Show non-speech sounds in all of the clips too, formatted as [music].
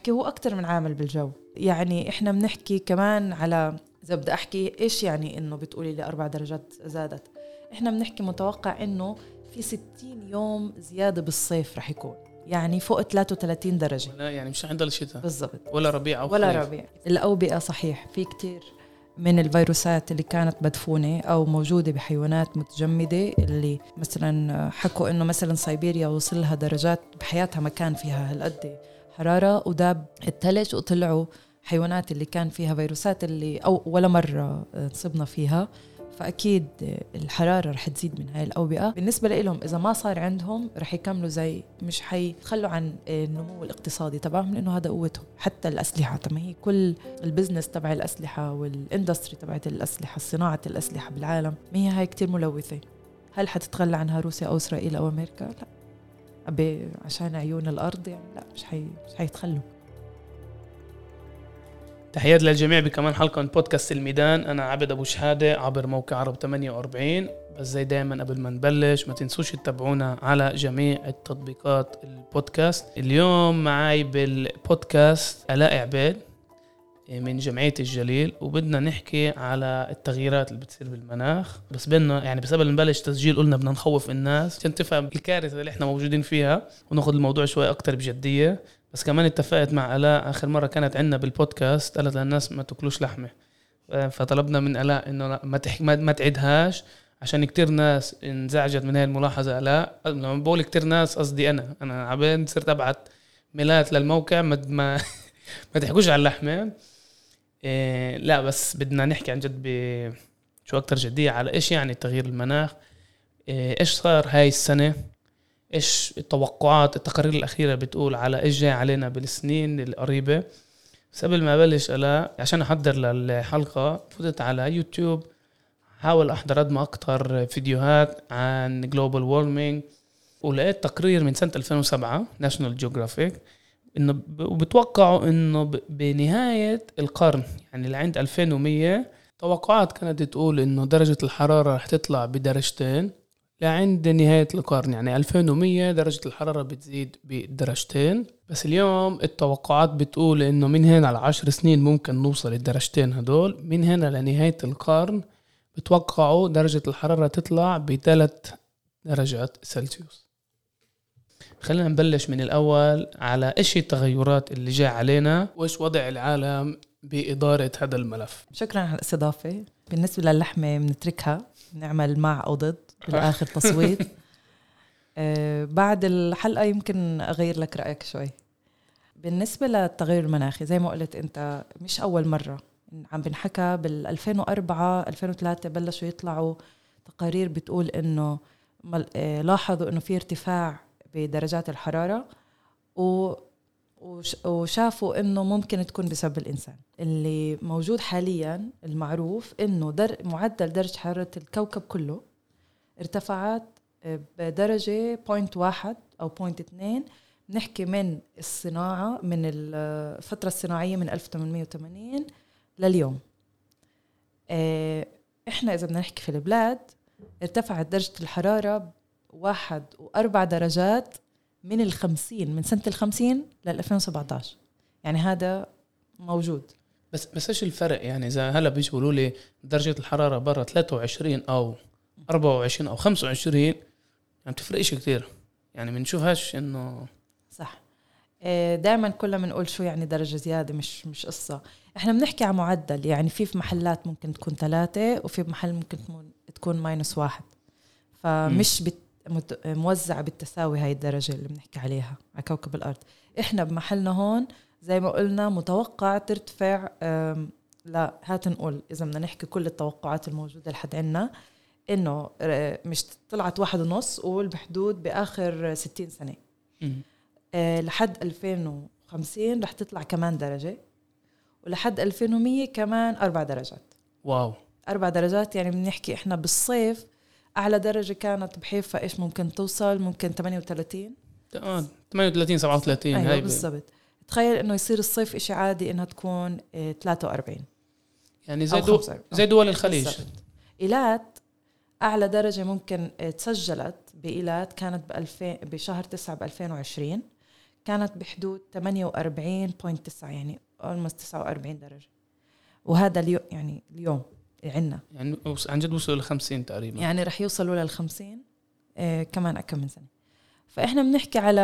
بحكي هو أكتر من عامل بالجو. يعني إحنا بنحكي كمان على إذا بدي أحكي إيش يعني إنه بتقولي لي أربع درجات زادت. إحنا بنحكي متوقع إنه في 60 يوم زيادة بالصيف رح يكون. يعني فوق 33 درجة. لا يعني مش عند الشتاء بالضبط. ولا ربيع أو ولا خريف. ربيع. الأوبئة صحيح. في كتير من الفيروسات اللي كانت مدفونة أو موجودة بحيوانات متجمدة اللي مثلا حكوا إنه مثلا سيبيريا وصل لها درجات بحياتها ما كان فيها هالقد. حرارة وداب الثلج وطلعوا حيوانات اللي كان فيها فيروسات اللي أو ولا مرة انصبنا فيها. فأكيد الحرارة رح تزيد من هاي الأوبئة. بالنسبة لهم إذا ما صار عندهم رح يكملوا زي مش حيتخلوا عن النمو الاقتصادي تبعهم لأنه هذا قوتهم. حتى الأسلحة طب ما هي كل ال business تبع الأسلحة وال industry تبعت الأسلحة صناعة الأسلحة بالعالم ما هي هاي كتير ملوثة. هل حتتخلى عنها روسيا أو إسرائيل أو أمريكا؟ لا. عشان عيون الأرض يعني لا مش حي مش حيتخلوا. تحيات للجميع بكمان حلقة من بودكاست الميدان. أنا عبد أبو شهادة عبر موقع عرب 48 بس زي دايما قبل ما نبلش ما تنسوش تتابعونا على جميع التطبيقات البودكاست. اليوم معي بالبودكاست ألاء عبيد. من جمعية الجليل وبدنا نحكي على التغييرات اللي بتصير بالمناخ. بس بدنا يعني بس قبل ما نبلش تسجيل قلنا بدنا نخوف الناس عشان تفهم الكارثة اللي إحنا موجودين فيها وناخذ الموضوع شوي أكتر بجدية. بس كمان اتفقت مع ألاء آخر مرة كانت عندنا بالبودكاست قالت للناس ما تاكلوش لحمة. فطلبنا من ألاء إنه ما تح... ما تعيدهاش عشان كتير ناس انزعجت من هاي الملاحظة. ألاء لما بقول كتير ناس قصدي أنا أنا عبين صرت أبعت ميلات للموقع ما ما, [laughs] ما تحكوش على اللحمة. إيه لا بس بدنا نحكي عن جد ب شو أكتر جدية على إيش يعني تغيير المناخ؟ إيه إيش صار هاي السنة؟ إيش التوقعات؟ التقارير الأخيرة بتقول على إيش جاي علينا بالسنين القريبة. بس قبل ما أبلش ألا عشان أحضر للحلقة فتت على يوتيوب حاول أحضر قد ما أكتر فيديوهات عن global warming ولقيت تقرير من سنة 2007 ناشونال جيوغرافيك إنه وبتوقعوا إنه بنهاية القرن يعني لعند 2100 توقعات كانت تقول إنه درجة الحرارة رح تطلع بدرجتين لعند نهاية القرن يعني 2100 درجة الحرارة بتزيد بدرجتين. بس اليوم التوقعات بتقول إنه من هنا لعشر سنين ممكن نوصل الدرجتين هدول. من هنا لنهاية القرن بتوقعوا درجة الحرارة تطلع بثلاث درجات سلسيوس. خلينا نبلش من الأول على إيش التغيرات اللي جاي علينا وإيش وضع العالم بإدارة هذا الملف. شكرا على الاستضافة. بالنسبة للحمة بنتركها نعمل مع أو ضد بالآخر [laughs] تصويت. آه بعد الحلقة يمكن أغير لك رأيك شوي. بالنسبة للتغير المناخي زي ما قلت أنت مش أول مرة. عم بنحكى بال 2004 2003 بلشوا يطلعوا تقارير بتقول إنه لاحظوا إنه في ارتفاع بدرجات الحرارة و وشافوا إنه ممكن تكون بسبب الإنسان. اللي موجود حاليا المعروف إنه در معدل درجة حرارة الكوكب كله ارتفعت بدرجة point واحد أو point اثنين. نحكي من الصناعة من الفترة الصناعية من 1880 لليوم. إحنا إذا بدنا نحكي في البلاد ارتفعت درجة الحرارة واحد وأربع درجات من الخمسين من سنة الخمسين لل 2017 يعني هذا موجود. بس بس إيش الفرق؟ يعني إذا هلا بيجوا يقولوا لي درجة الحرارة برا 23 أو 24 أو 25 يعني بتفرقش كثير يعني بنشوفهاش إنه صح. دائما كلنا بنقول شو يعني درجة زيادة مش مش قصة. إحنا بنحكي عن معدل يعني في في محلات ممكن تكون ثلاثة وفي محل ممكن تكون ماينس واحد. فمش بت موزعة بالتساوي هاي الدرجة اللي بنحكي عليها على كوكب الأرض. إحنا بمحلنا هون زي ما قلنا متوقع ترتفع لا هات نقول إذا بدنا نحكي كل التوقعات الموجودة لحد عنا إنه مش طلعت واحد ونص قول بحدود بآخر 60 سنة. أه لحد 2050 رح تطلع كمان درجة ولحد 2100 كمان أربع درجات. واو. أربع درجات يعني بنحكي إحنا بالصيف أعلى درجة كانت بحيفا إيش ممكن توصل؟ ممكن 38 آه 38 37 أيوه هاي بالضبط. تخيل إنه يصير الصيف إشي عادي إنها تكون 43 يعني زي دو زي دول الخليج. إيلات أعلى درجة ممكن تسجلت بإيلات كانت ب 2000 بشهر 9 ب 2020 كانت بحدود 48.9 يعني almost 49 درجة. وهذا اليوم يعني اليوم. عندنا يعني عن جد وصلوا ل 50 تقريبا. يعني رح يوصلوا لل 50 آه كمان أكم من سنة. فإحنا بنحكي على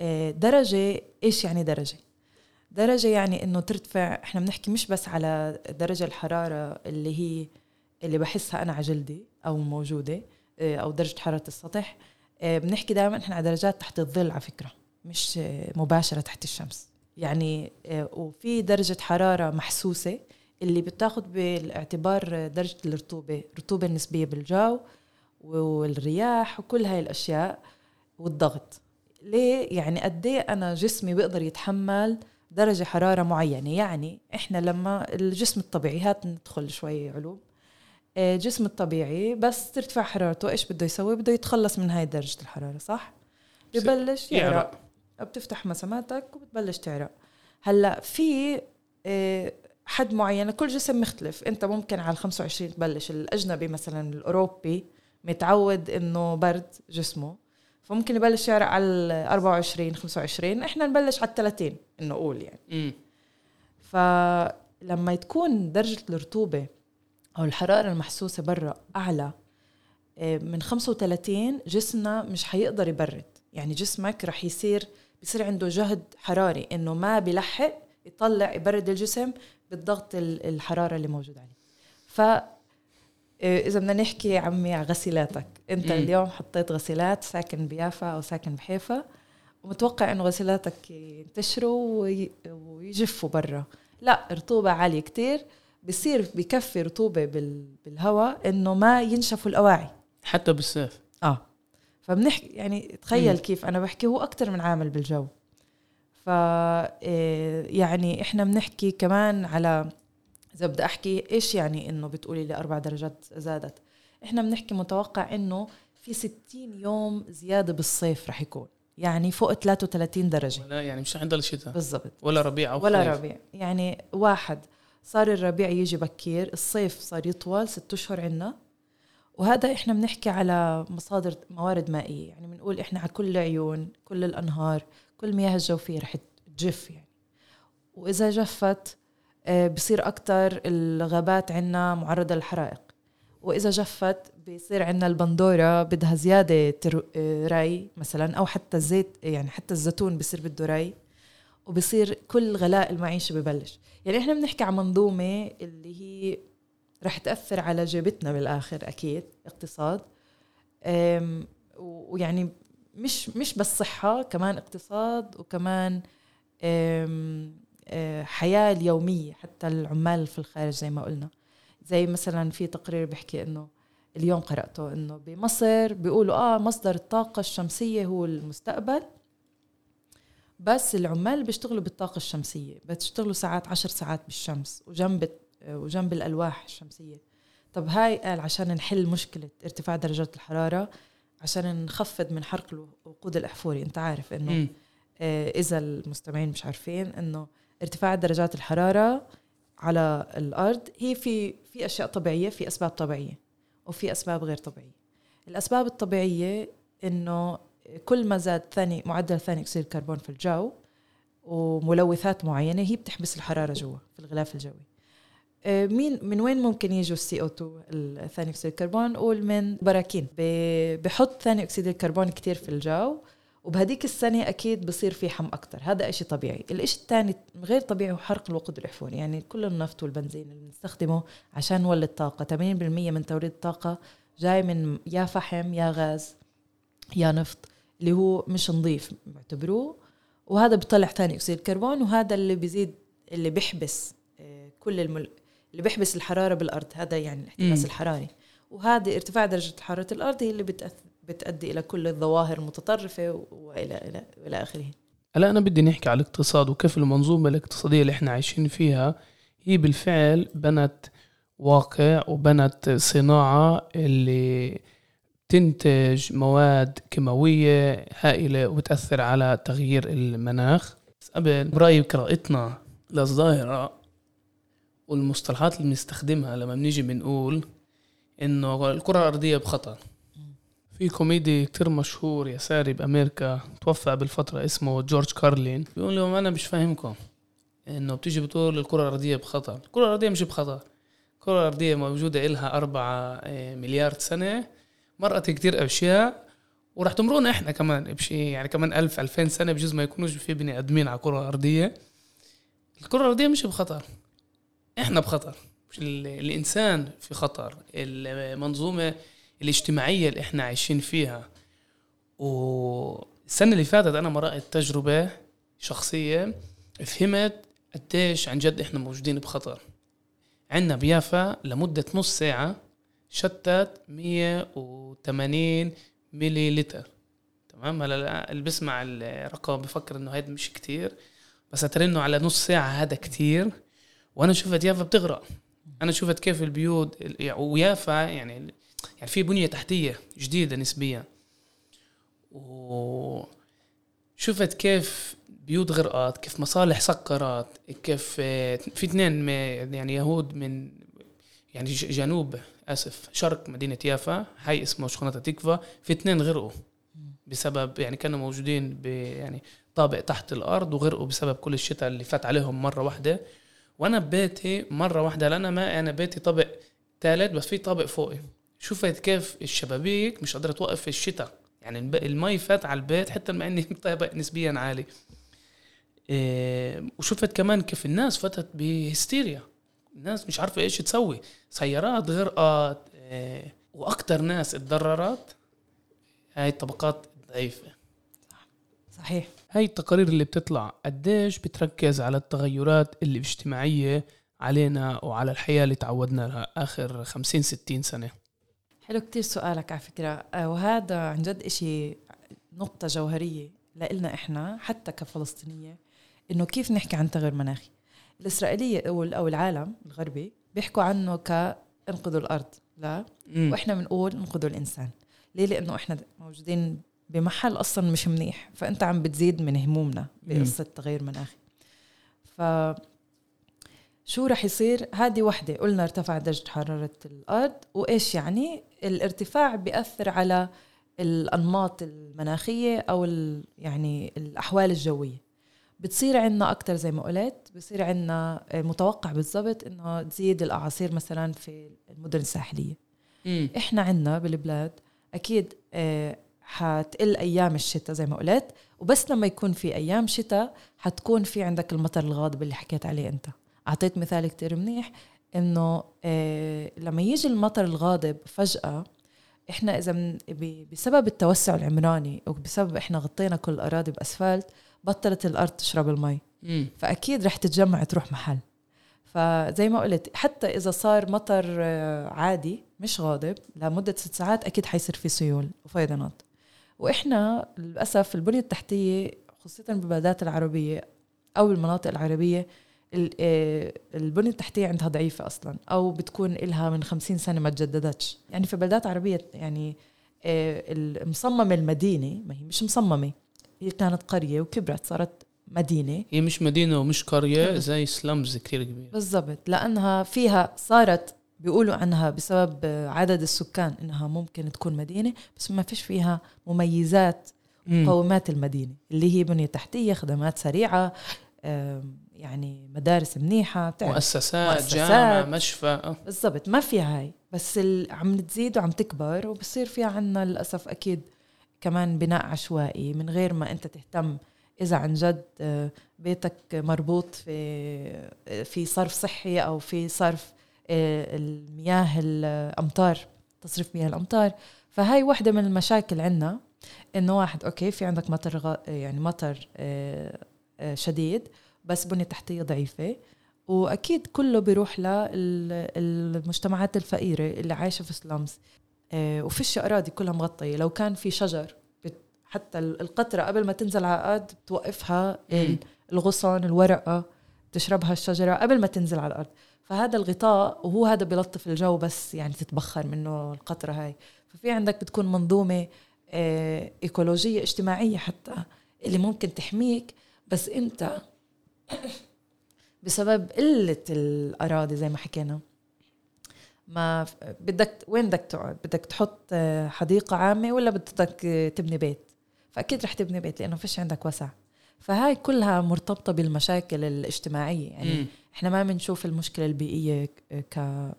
آه درجة. إيش يعني درجة؟ درجة يعني إنه ترتفع. إحنا بنحكي مش بس على درجة الحرارة اللي هي اللي بحسها أنا على جلدي أو موجودة آه أو درجة حرارة السطح. آه بنحكي دائما إحنا على درجات تحت الظل على فكرة مش آه مباشرة تحت الشمس. يعني آه وفي درجة حرارة محسوسة اللي بتاخد بالاعتبار درجة الرطوبة الرطوبة النسبية بالجو والرياح وكل هاي الأشياء والضغط. ليه؟ يعني قد إيه أنا جسمي بيقدر يتحمل درجة حرارة معينة. يعني إحنا لما الجسم الطبيعي هات ندخل شوي علوم. الجسم الطبيعي بس ترتفع حرارته إيش بده يسوي؟ بده يتخلص من هاي درجة الحرارة صح؟ ببلش يعرق. بتفتح مساماتك وبتبلش تعرق. هلأ في حد معين كل جسم مختلف. انت ممكن على ال 25 تبلش. الأجنبي مثلا الأوروبي متعود إنه برد جسمه. فممكن يبلش يعرق على ال 24 25 إحنا نبلش على ال 30 إنه قول يعني. م. فلما تكون درجة الرطوبة أو الحرارة المحسوسة برا أعلى من 35 جسمنا مش حيقدر يبرد. يعني جسمك رح يصير بصير عنده جهد حراري إنه ما بيلحق يطلع يبرد الجسم. بالضغط الحرارة اللي موجود عليه. ف إذا بدنا نحكي عمي على غسيلاتك. أنت م. اليوم حطيت غسيلات ساكن بيافا أو ساكن بحيفا ومتوقع إنه غسيلاتك ينتشروا ويجفوا برا. لا رطوبة عالية كتير. بصير بكفي رطوبة بالهواء إنه ما ينشفوا الأواعي. حتى بالصيف. آه. فبنحكي يعني تخيل م. كيف أنا بحكي هو أكتر من عامل بالجو. ف يعني إحنا بنحكي كمان على إذا بدي أحكي إيش يعني إنه بتقولي لي أربع درجات زادت؟ إحنا بنحكي متوقع إنه في 60 يوم زيادة بالصيف رح يكون يعني فوق 33 درجة. ولا يعني مش عند الشتاء بالضبط. ولا ربيع أو ولا خليف. ربيع. يعني واحد صار الربيع يجي بكير الصيف صار يطول ست أشهر عنا. وهذا إحنا بنحكي على مصادر موارد مائية يعني بنقول إحنا على كل عيون كل الأنهار كل المياه الجوفية رح تجف يعني. وإذا جفت آه، بصير أكتر الغابات عنا معرضة للحرائق. وإذا جفت بصير عنا البندورة بدها زيادة آه، ري مثلا أو حتى الزيت يعني حتى الزيتون بصير بده ري. وبصير كل غلاء المعيشة ببلش. يعني إحنا بنحكي عن منظومة اللي هي رح تأثر على جيبتنا بالآخر أكيد اقتصاد. ويعني مش مش بس صحة كمان اقتصاد وكمان حياة اليومية حتى العمال في الخارج زي ما قلنا. زي مثلا في تقرير بيحكي إنه اليوم قرأته إنه بمصر بيقولوا آه مصدر الطاقة الشمسية هو المستقبل بس العمال بيشتغلوا بالطاقة الشمسية بتشتغلوا ساعات عشر ساعات بالشمس وجنب وجنب الألواح الشمسية. طب هاي قال عشان نحل مشكلة ارتفاع درجات الحرارة عشان نخفض من حرق الوقود الأحفوري. أنت عارف إنه آه إذا المستمعين مش عارفين إنه ارتفاع درجات الحرارة على الأرض هي في في أشياء طبيعية في أسباب طبيعية وفي أسباب غير طبيعية. الأسباب الطبيعية إنه كل ما زاد ثاني معدل ثاني أكسيد الكربون في الجو وملوثات معينة هي بتحبس الحرارة جوا في الغلاف الجوي. آه، مين من وين ممكن يجوا ال CO 2 ثاني أكسيد الكربون؟ نقول من براكين. بحط ثاني أكسيد الكربون كتير في الجو وبهديك السنة أكيد بصير في حم أكتر. هذا إشي طبيعي. الإشي الثاني غير طبيعي هو حرق الوقود الأحفوري يعني كل النفط والبنزين اللي بنستخدمه عشان نولد طاقة. 80% من توليد الطاقة جاي من يا فحم يا غاز يا نفط اللي هو مش نظيف بعتبروه. وهذا بيطلع ثاني أكسيد الكربون وهذا اللي بيزيد اللي بيحبس آه، كل المل... اللي بيحبس الحرارة بالأرض هذا يعني الاحتباس الحراري. وهذه ارتفاع درجة حرارة الأرض هي اللي بتؤدي إلى كل الظواهر المتطرفه والى إلى إلى آخره. هلا أنا بدي نحكي على الاقتصاد وكيف المنظومة الاقتصادية اللي إحنا عايشين فيها هي بالفعل بنت واقع وبنت صناعة اللي تنتج مواد كيماوية هائلة وبتاثر على تغيير المناخ. قبل برايي قراءتنا للظاهرة والمصطلحات اللي بنستخدمها لما بنيجي بنقول إنه الكرة الأرضية بخطر في كوميدي كتير مشهور يساري بأمريكا توفى بالفترة اسمه جورج كارلين. بيقول لهم أنا مش فاهمكم. إنه بتيجي بتقول الكرة الأرضية بخطر الكرة الأرضية مش بخطر الكرة الأرضية موجودة إلها أربعة آه، مليار سنة. مرقت كتير أشياء. وراح تمرقنا إحنا كمان بشي يعني كمان ألف ألفين سنة بجوز ما يكونوش في بني آدمين على الكرة الأرضية. الكرة الأرضية مش بخطر إحنا بخطر. مش ال- الإنسان في خطر. المنظومة الاجتماعية اللي إحنا عايشين فيها. والسنة اللي فاتت أنا مرقت تجربة شخصية فهمت قديش عن جد إحنا موجودين بخطر. عندنا بيافا لمدة نص ساعة شتت 180 ملي لتر تمام؟ هلا لا- اللي بسمع الرقم بفكر إنه هيدا مش كتير بس أترنه على نص ساعة هذا كتير. وأنا شفت يافا بتغرق. أنا شفت كيف البيوت ال- ويافا يعني يعني في بنية تحتية جديدة نسبيا. وشفت كيف بيوت غرقت كيف مصالح سكرت كيف آه، في اثنين يعني يهود من يعني جنوب آسف شرق مدينة يافا حي اسمه شخنة تكفى في اثنين غرقوا بسبب يعني كانوا موجودين ب يعني طابق تحت الأرض وغرقوا بسبب كل الشتاء اللي فات عليهم مرة واحدة. وأنا ببيتي مرة واحدة لأنا ما أنا بيتي طابق ثالث بس في طابق فوقي. شفت كيف الشبابيك مش قادرة توقف في الشتاء. يعني المي فات على البيت حتى مع إني [laughs] طابق نسبيا عالي. إيه وشفت كمان كيف الناس فتت بهستيريا. الناس مش عارفة إيش تسوي. سيارات غرقت إيه وأكثر ناس اتضررت. هاي الطبقات الضعيفة. صحيح. هاي التقارير اللي بتطلع قديش بتركز على التغيرات اللي اجتماعية علينا وعلى الحياة اللي تعودنا لها آخر 50 60 سنة. حلو كتير سؤالك على فكرة. آه، وهذا عن جد إشي نقطة جوهرية لإلنا إحنا حتى كفلسطينية إنه كيف نحكي عن تغير مناخي؟ الإسرائيلية أو العالم الغربي بيحكوا عنه كإنقذوا الأرض لا؟ مم. وإحنا بنقول إنقذوا الإنسان. ليه؟ لأنه إحنا موجودين بمحل أصلا مش منيح فأنت عم بتزيد من همومنا بقصة تغير مناخي. ف شو رح يصير؟ هذه وحدة قلنا ارتفع درجة حرارة الأرض وإيش يعني؟ الارتفاع بيأثر على الأنماط المناخية أو ال- يعني الأحوال الجوية. بتصير عنا أكتر زي ما قلت بصير عنا متوقع بالضبط إنه تزيد الأعاصير مثلا في المدن الساحلية. مم. إحنا عنا بالبلاد أكيد آه، حتقل أيام الشتاء زي ما قلت. وبس لما يكون في أيام شتاء حتكون في عندك المطر الغاضب اللي حكيت عليه أنت. أعطيت مثال كتير منيح إنه آه، لما يجي المطر الغاضب إذا من ب- بسبب التوسع العمراني وبسبب إحنا غطينا كل الأراضي بأسفلت بطلت الأرض تشرب المي. مم. فأكيد رح تتجمع تروح محل. فزي ما قلت حتى إذا صار مطر آه، عادي مش غاضب لمدة ست ساعات أكيد حيصير في سيول وفيضانات. وإحنا للأسف البنية التحتية خصوصا بالبلدات العربية أو المناطق العربية ال- آه، البنية التحتية عندها ضعيفة أصلا أو بتكون إلها من خمسين سنة ما تجددتش. يعني في بلدات عربية يعني آه، المصممة المدينة ما هي مش مصممة هي كانت قرية وكبرت صارت مدينة. هي مش مدينة ومش قرية. زي سلمز كتير كبير بالضبط لأنها فيها صارت بيقولوا عنها بسبب عدد السكان إنها ممكن تكون مدينة بس ما فيش فيها مميزات مم. مقومات المدينة اللي هي بنية تحتية خدمات سريعة يعني مدارس منيحة بتعرف مؤسسات, مؤسسات. جامعة مشفى آه. بالضبط ما فيها هاي بس عم تزيد وعم تكبر وبصير في عنا للأسف أكيد كمان بناء عشوائي من غير ما أنت تهتم إذا عن جد آه، بيتك مربوط في في صرف صحي أو في صرف آه، المياه الأمطار تصريف مياه الأمطار. فهاي واحدة من المشاكل عنا إنه واحد أوكي في عندك مطر يعني مطر آه، آه، شديد بس بنية تحتية ضعيفة. وأكيد كله بيروح للمجتمعات الفقيرة اللي عايشة في سلامز آه، وفيش اراضي كلها مغطية. لو كان في شجر حتى ال- القطرة قبل ما تنزل على الأرض بتوقفها. الغصن الورقة تشربها الشجرة قبل ما تنزل على الأرض. فهذا الغطاء وهو هذا بيلطف الجو بس يعني تتبخر منه القطرة هاي. ففي عندك بتكون منظومة آه، إيكولوجية اجتماعية حتى اللي ممكن تحميك. بس انت بسبب قلة الأراضي زي ما حكينا ما بدك وين بدك تقعد؟ بدك تحط آه، حديقة عامة ولا بدك تبني بيت؟ فأكيد رح تبني بيت لأنه فيش عندك وسع. فهاي كلها مرتبطة بالمشاكل الاجتماعية. يعني مم. إحنا ما بنشوف المشكلة البيئية ك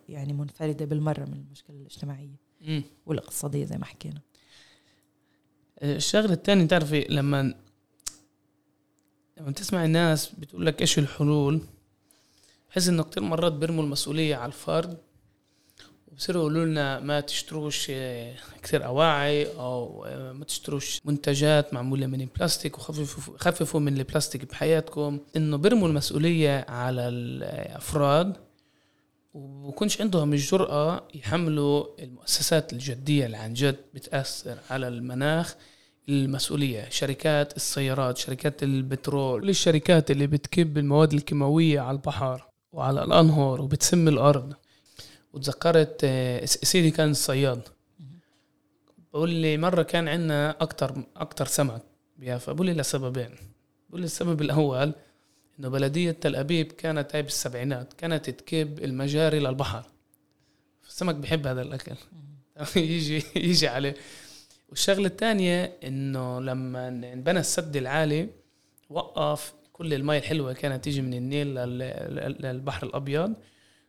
يعني منفردة بالمرة من المشكلة الاجتماعية مم. والإقتصادية زي ما حكينا الشغلة الثانية تعرفي لما لما تسمع الناس بتقول لك إيش الحلول بحس إنه كتير مرات بيرموا المسؤولية على الفرد وبصيروا يقولوا لنا ما تشتروش آه، كتير أواعي أو آه، ما تشتروش منتجات معمولة من البلاستيك وخففوا خففوا من البلاستيك بحياتكم. إنه بيرموا المسؤولية على الأفراد وبكونش عندهم الجرأة يحملوا المؤسسات الجدية اللي عن جد بتأثر على المناخ المسؤولية. شركات السيارات شركات البترول كل الشركات اللي بتكب المواد الكيماوية على البحر وعلى الأنهار وبتسم الأرض. وتذكرت آه، سيدي كان الصياد بقول لي مرة كان عندنا أكتر أكتر سمك بيافا. بقول لي لسببين. بقول لي السبب الأول إنه بلدية تل أبيب كانت هاي بالسبعينات كانت تكب المجاري للبحر. السمك بحب هذا الأكل. [laughs] يجي يجي عليه. والشغلة الثانية إنه لما انبنى السد العالي وقف كل المي الحلوة كانت تيجي من النيل لل- لل- للبحر الأبيض.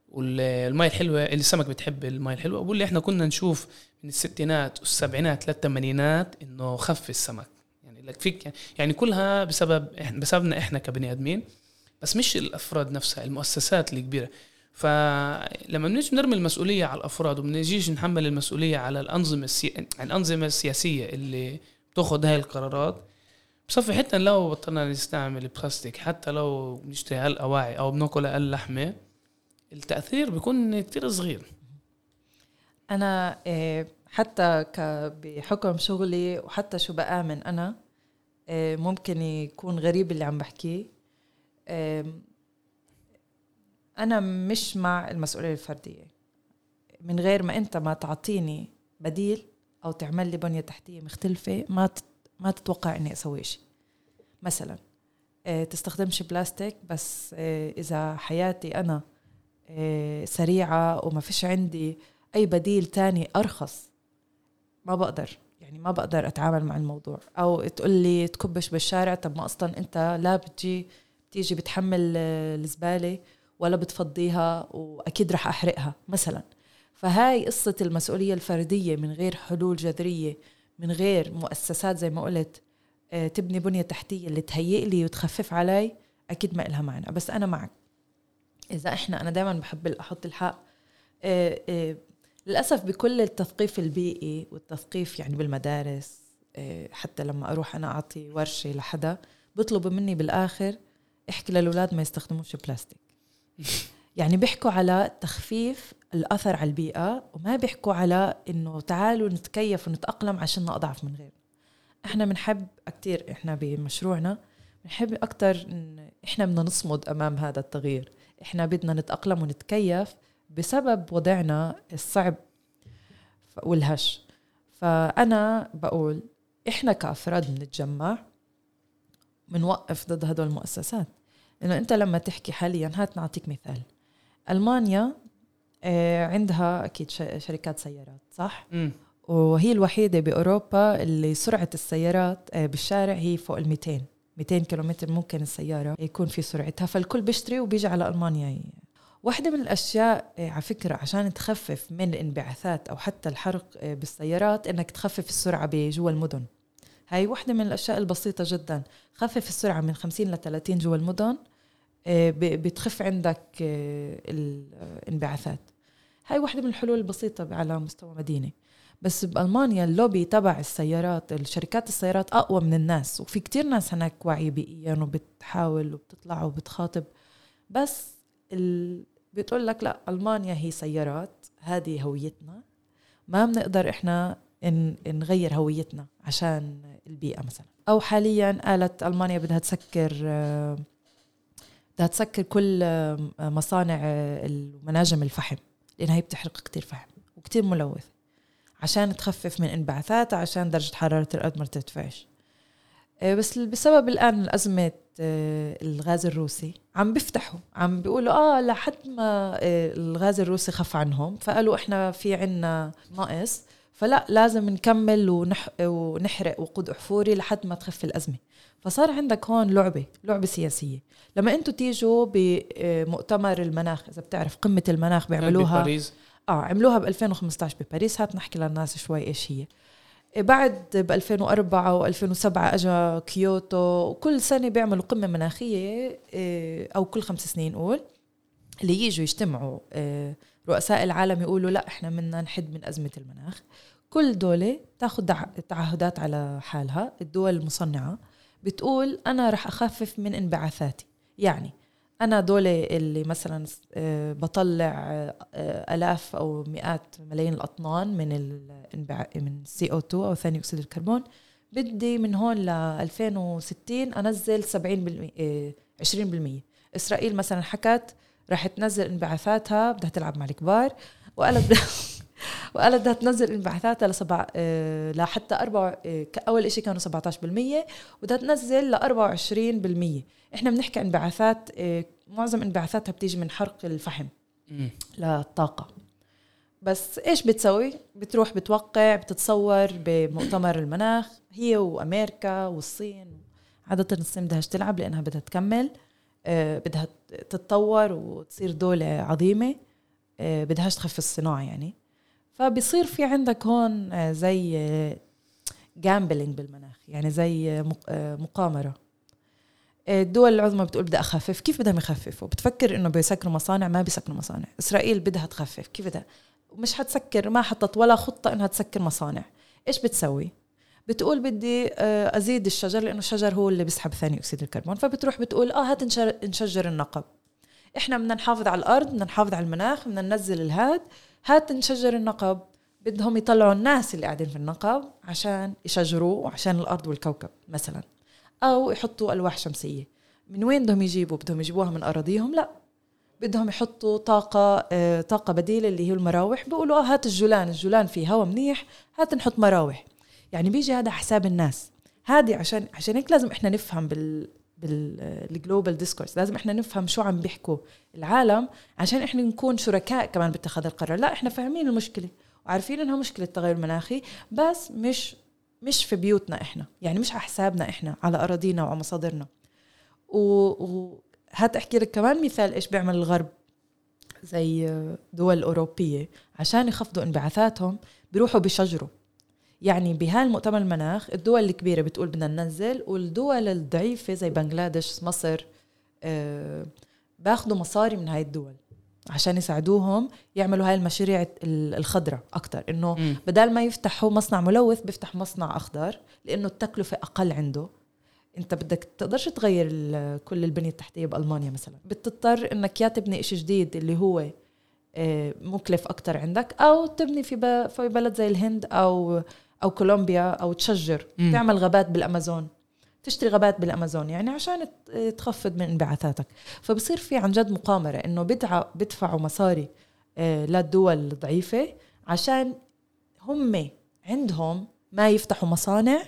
والمي الحلوة السمك بتحب المي الحلوة بقول لي إحنا كنا نشوف من الستينات والسبعينات للثمانينات إنه خف السمك. يعني لك فيك يعني كلها بسبب إحنا- بسببنا إحنا كبني آدمين بس مش الأفراد نفسها المؤسسات الكبيرة. فلما بنيجي نرمي المسؤولية على الأفراد وبنجيش نحمل المسؤولية على الأنظمة السي... الأنظمة السياسية اللي بتاخذ هاي القرارات بصفي حتى لو بطلنا نستعمل البلاستيك حتى لو بنشتري أقل أواعي أو بناكل أقل لحمة التأثير بيكون كتير صغير. أنا آه، حتى بحكم شغلي وحتى شو بآمن أنا آه، ممكن يكون غريب اللي عم بحكيه. أنا مش مع المسؤولية الفردية. من غير ما أنت ما تعطيني بديل أو تعمل لي بنية تحتية مختلفة ما ما تتوقع إني أسوي شيء مثلا آه، تستخدمش بلاستيك بس إذا حياتي آه، سريعة وما فيش عندي أي بديل تاني أرخص ما بقدر يعني ما بقدر أتعامل مع الموضوع. أو تقول لي تكبش بالشارع طب ما أصلا أنت لا بتجي بتيجي بتحمل آه، الزبالة ولا بتفضيها وأكيد رح أحرقها مثلا. فهاي قصة المسؤولية الفردية من غير حلول جذرية من غير مؤسسات زي ما قلت آه، تبني بنية تحتية اللي تهيئ لي وتخفف علي أكيد ما إلها معنى. بس أنا معك. إذا إحنا أنا دائما بحب أحط الحق آه، آه، للأسف بكل التثقيف البيئي والتثقيف يعني بالمدارس آه، حتى لما أروح أنا أعطي ورشة لحدا بيطلبوا مني بالآخر إحكي للأولاد ما يستخدموش بلاستيك. [laughs] يعني بيحكوا على تخفيف الأثر على البيئة وما بيحكوا على إنه تعالوا نتكيف ونتأقلم عشان أضعف من غيرنا إحنا بنحب كتير إحنا بمشروعنا بنحب أكتر إن إحنا بدنا نصمد أمام هذا التغيير. إحنا بدنا نتأقلم ونتكيف بسبب وضعنا الصعب والهش فأنا بقول إحنا كأفراد بنتجمع بنوقف ضد هدول المؤسسات لأنه أنت لما تحكي حاليا هات نعطيك مثال ألمانيا آه، عندها أكيد ش- شركات سيارات صح؟ مم. وهي الوحيدة بأوروبا اللي سرعة السيارات آه، بالشارع هي فوق ال 200 200 كيلومتر ممكن السيارة يكون في سرعتها فالكل بيشتري وبيجي على ألمانيا. ي- واحدة من الأشياء آه، على فكرة عشان تخفف من الانبعاثات أو حتى الحرق آه، بالسيارات إنك تخفف السرعة بجوا المدن. هاي واحدة من الأشياء البسيطة جدا. خفف السرعة من 50 ل 30 جوا المدن ب- بتخف عندك الانبعاثات. هاي واحدة من الحلول البسيطة على مستوى مدينة. بس بألمانيا اللوبي تبع السيارات الشركات السيارات أقوى من الناس وفي كتير ناس هناك واعية بيئيا وبتحاول وبتطلع وبتخاطب. بس ال... بتقول لك لا ألمانيا هي سيارات هذه هويتنا. ما بنقدر إحنا إن نغير هويتنا عشان البيئة مثلا. أو حاليا قالت ألمانيا بدها تسكر بدها تسكر كل مصانع المناجم الفحم لأنها هي بتحرق كتير فحم وكتير ملوث. عشان تخفف من انبعاثاتها عشان درجة حرارة الأرض ما ترتفعش آه، بس بسبب الآن الأزمة آه، الغاز الروسي عم بيفتحوا عم بيقولوا آه لحد ما آه، الغاز الروسي خف عنهم فقالوا إحنا في عنا نقص فلا لازم نكمل ونح ونحرق وقود أحفوري لحد ما تخف الأزمة. فصار عندك هون لعبة لعبة سياسية. لما أنتم تيجوا بمؤتمر المناخ إذا بتعرف قمة المناخ بيعملوها. بباريس. آه عملوها ب 2015 بباريس. هات نحكي للناس شوي إيش هي. بعد ب 2004 و2007 اجى كيوتو وكل سنة بيعملوا قمة مناخية إيه، أو كل خمس سنين قول اللي يجوا يجتمعوا إيه، رؤساء العالم يقولوا لا إحنا بدنا نحد من أزمة المناخ. كل دولة تاخذ تعهدات على حالها. الدول المصنعة بتقول أنا رح أخفف من انبعاثاتي. يعني أنا دولة اللي مثلا آه، بطلع آه، آلاف أو مئات ملايين الأطنان من من سي أو 2 أو ثاني أكسيد الكربون. بدي من هون ل 2060 أنزل 70% 20% إسرائيل مثلا حكت رح تنزل انبعاثاتها بدها تلعب مع الكبار. وقالت [laughs] وقالت بدها تنزل انبعاثاتها لسبع آه، لحتى أربع آه، أول شيء كانوا 17% وبدها تنزل ل 24% إحنا بنحكي انبعاثات آه، معظم انبعاثاتها بتيجي من حرق الفحم للطاقة. بس إيش بتسوي؟ بتروح بتوقع بتتصور بمؤتمر المناخ هي وأمريكا والصين. عادة الصين بدها تلعب؟ لأنها بدها تكمل بدها تتطور وتصير دولة عظيمة بدهاش تخفف الصناعة يعني. فبصير في عندك هون آه، زي gambling آه، بالمناخ يعني زي آه، مقامرة. الدول العظمى بتقول بدي أخفف كيف بدهم يخففوا؟ بتفكر إنه بيسكروا مصانع؟ ما بيسكروا مصانع. إسرائيل بدها تخفف كيف بدها؟ مش حتسكر ما حطت ولا خطة إنها تسكر مصانع. إيش بتسوي؟ بتقول بدي أزيد الشجر لأنه الشجر هو اللي بيسحب ثاني أكسيد الكربون. فبتروح بتقول آه هات نشجر النقب. إحنا بدنا نحافظ على الأرض بدنا نحافظ على المناخ بدنا ننزل الهاد. هات نشجر النقب. بدهم يطلعوا الناس اللي قاعدين في النقب عشان يشجروه وعشان الأرض والكوكب مثلا. أو يحطوا ألواح شمسية. من وين بدهم يجيبوا؟ بدهم يجيبوها من أراضيهم؟ لا. بدهم يحطوا طاقة آه طاقة بديلة اللي هي المراوح. بيقولوا آه هات الجولان. الجولان فيه هوا منيح هات نحط مراوح. يعني بيجي هذا حساب الناس. هذه عشان عشان هيك لازم إحنا نفهم بال بال global discourse لازم إحنا نفهم شو عم بيحكوا العالم عشان إحنا نكون شركاء كمان باتخاذ القرار. لا إحنا فاهمين المشكلة وعارفين إنها مشكلة تغير مناخي بس مش مش في بيوتنا إحنا يعني مش على حسابنا إحنا على أراضينا وعلى مصادرنا. وهات أحكي لك كمان مثال إيش بيعمل الغرب زي دول أوروبية. عشان يخفضوا انبعاثاتهم بيروحوا بيشجروا. يعني بهالمؤتمر المناخ الدول الكبيرة بتقول بدنا ننزل والدول الضعيفة زي بنغلاديش مصر آه باخذوا مصاري من هاي الدول عشان يساعدوهم يعملوا هاي المشاريع الخضراء أكثر إنه بدل ما يفتحوا مصنع ملوث بيفتح مصنع أخضر لأنه التكلفة أقل عنده. أنت بدك تقدرش تغير كل البنية التحتية بألمانيا مثلا. بتضطر إنك يا تبني شيء جديد اللي هو آه، مكلف أكثر عندك أو تبني في في بلد زي الهند أو أو كولومبيا أو تشجر. م. تعمل غابات بالأمازون. تشتري غابات بالأمازون يعني عشان تخفض من انبعاثاتك. فبصير في عن جد مقامرة إنه بدعوا بدفعوا مصاري آه، للدول الضعيفة عشان هم عندهم ما يفتحوا مصانع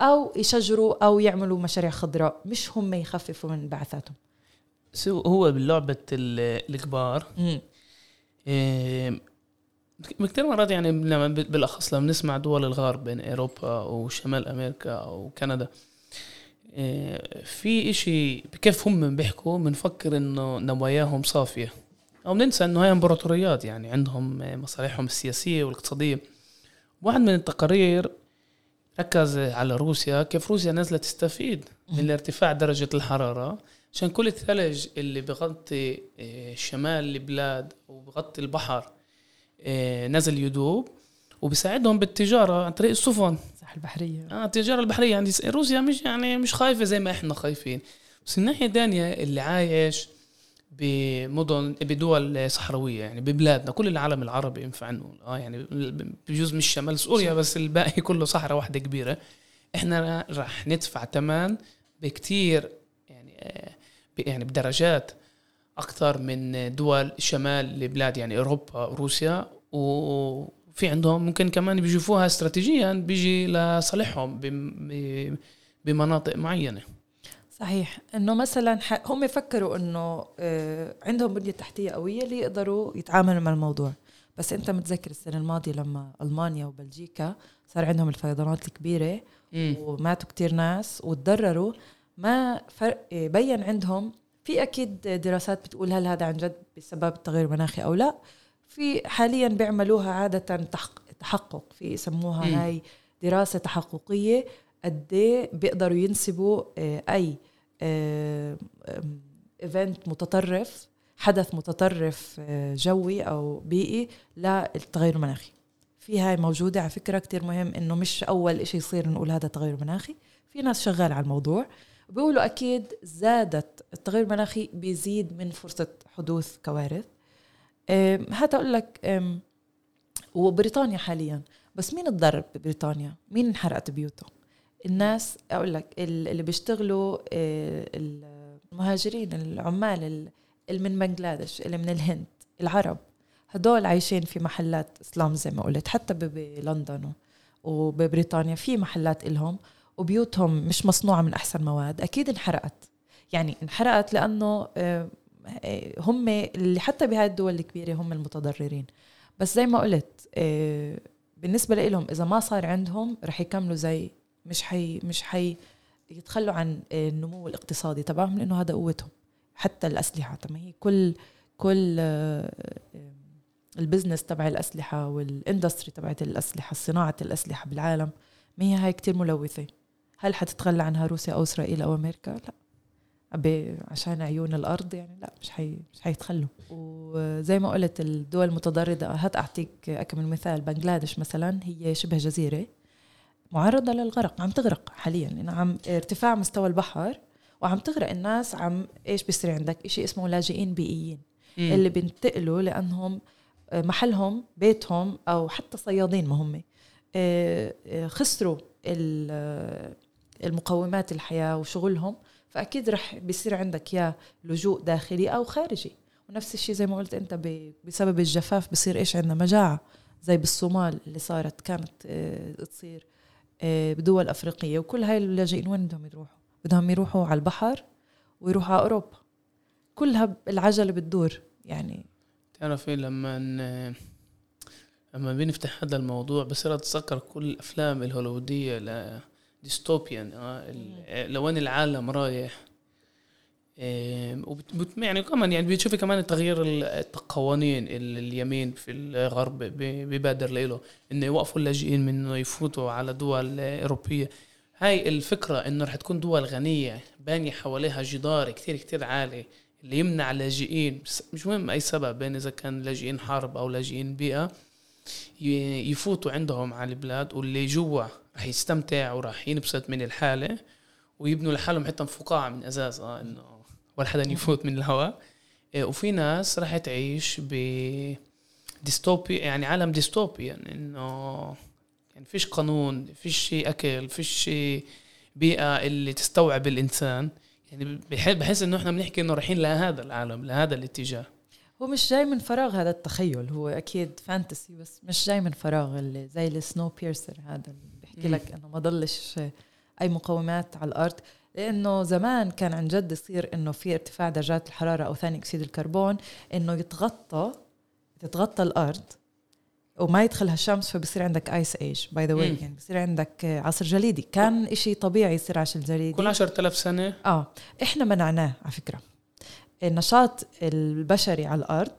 أو يشجروا أو يعملوا مشاريع خضراء مش هم يخففوا من انبعاثاتهم. هو بلعبه الكبار كثير مرات يعني لما بالأخص لما نسمع دول الغرب بين أوروبا وشمال أمريكا وكندا إيه، في إشي كيف هم بيحكوا بنفكر إنه نواياهم صافية. أو بننسى إنه هاي امبراطوريات يعني عندهم مصالحهم السياسية والاقتصادية. واحد من التقارير ركز على روسيا كيف روسيا نازله تستفيد من ارتفاع درجة الحرارة عشان كل الثلج اللي بغطي إيه، شمال البلاد وبغطي البحر آه، نزل يدوب وبيساعدهم بالتجارة عن طريق السفن. الساحه البحرية. آه التجارة البحرية. يعني روسيا مش يعني مش خايفة زي ما إحنا خايفين. بس الناحية الثانية اللي عايش بمدن بدول صحراوية يعني ببلادنا. كل العالم العربي ينفع نقول. آه يعني بجوز مش شمال سوريا بس الباقي كله صحراء واحدة كبيرة. إحنا راح ندفع ثمن بكتير يعني آه يعني بدرجات. أكثر من دول شمال البلاد يعني أوروبا وروسيا وفي عندهم ممكن كمان بيشوفوها استراتيجيا بيجي لصالحهم بمناطق معينة. صحيح. إنه مثلا هم فكروا إنه آه، عندهم بنية تحتية قوية ليقدروا يتعاملوا مع الموضوع. بس أنت متذكر السنة الماضية لما ألمانيا وبلجيكا صار عندهم الفيضانات الكبيرة وماتوا كتير ناس وتضرروا. ما فرق بين عندهم في أكيد دراسات بتقول هل هذا عن جد بسبب التغير المناخي أو لا. في حاليا بيعملوها عادة تحقق في يسموها م. هاي دراسة تحققية قد إيه بيقدروا ينسبوا آه، أي ايفنت آه، متطرف حدث متطرف آه، جوي أو بيئي للتغير المناخي. في هاي موجودة على فكرة كتير مهم إنه مش أول إشي يصير نقول هذا تغير مناخي. في ناس شغال على الموضوع. بيقولوا أكيد زادت التغير المناخي بيزيد من فرصة حدوث كوارث. هذا أقول لك وبريطانيا حاليا. بس مين تضرر ببريطانيا؟ مين انحرقت بيوته الناس أقول لك اللي بيشتغلوا آه، المهاجرين العمال اللي من بنغلاديش اللي من الهند العرب هدول عايشين في محلات إسلام زي ما قلت حتى بلندن وببريطانيا في محلات إلهم. وبيوتهم مش مصنوعة من أحسن مواد أكيد انحرقت. يعني انحرقت لأنه آه، هم اللي حتى بهاي الدول الكبيرة هم المتضررين. بس زي ما قلت آه، بالنسبة لهم إذا ما صار عندهم رح يكملوا زي مش حي مش حي يتخلوا عن النمو الاقتصادي تبعهم لأنه هذا قوتهم. حتى الأسلحة طب هي كل كل آه، ال business تبع الأسلحة وال industry تبعت الأسلحة صناعة الأسلحة بالعالم ما هي هاي كتير ملوثة. هل حتتخلى عنها روسيا أو إسرائيل أو أمريكا؟ لا. عشان عيون الأرض يعني لا مش حي مش حيتخلوا. وزي ما قلت الدول المتضررة هات أعطيك كم مثال. بنغلاديش مثلا هي شبه جزيرة معرضة للغرق عم تغرق حاليا. لأنه عم ارتفاع مستوى البحر وعم تغرق الناس عم إيش بيصير عندك؟ شيء اسمه لاجئين بيئيين. مم. اللي بينتقلوا لأنهم محلهم بيتهم أو حتى صيادين ما هم آه، آه، خسروا المقومات الحياة وشغلهم فأكيد رح بيصير عندك يا لجوء داخلي أو خارجي. ونفس الشيء زي ما قلت أنت بسبب الجفاف بصير إيش عندنا؟ مجاعة. زي بالصومال اللي صارت كانت آه، تصير بدول أفريقية وكل هاي اللاجئين وين بدهم يروحوا؟ بدهم يروحوا على البحر ويروحوا على أوروبا. كلها العجلة بتدور يعني. تعرفي لما لما بنفتح هذا الموضوع بصير أتذكر كل الأفلام الهوليوودية ديستوبيان آه لوين العالم رايح. يعني كمان يعني بتشوفي كمان تغيير القوانين اليمين في الغرب بيبادر له إنه يوقفوا اللاجئين من إنه يفوتوا على دول أوروبية. هاي الفكرة إنه رح تكون دول غنية بانيه حواليها جدار كتير كتير عالي اللي يمنع لاجئين مش مهم أي سبب بين إذا كان لاجئين حرب أو لاجئين بيئة يفوتوا عندهم على البلاد واللي جوا رح يستمتع وراح ينبسط من الحالة ويبنوا لحالهم حتى فقاعه من ازاز آه إنه ولا حدا يفوت من الهواء إيه، وفي ناس راح تعيش ب dystopie يعني عالم dystopie يعني إنه يعني فيش قانون فيش أكل فيش بيئة اللي تستوعب الإنسان. يعني بحس إنه إحنا بنحكي إنه رايحين لهذا العالم لهذا الاتجاه. هو مش جاي من فراغ هذا التخيل هو أكيد fantasy بس مش جاي من فراغ اللي زي ال Snowpiercer هذا بيحكي لك إنه ما ضلش أي مقومات على الأرض لأنه زمان كان عن جد يصير إنه في ارتفاع درجات الحرارة أو ثاني أكسيد الكربون إنه يتغطى تتغطى الأرض وما يدخلها الشمس فبصير عندك ice age by the way يعني بصير عندك عصر جليدي. كان إشي طبيعي يصير عصر جليدي. كل 10000 سنة؟ آه إحنا منعناه على فكرة. النشاط البشري على الأرض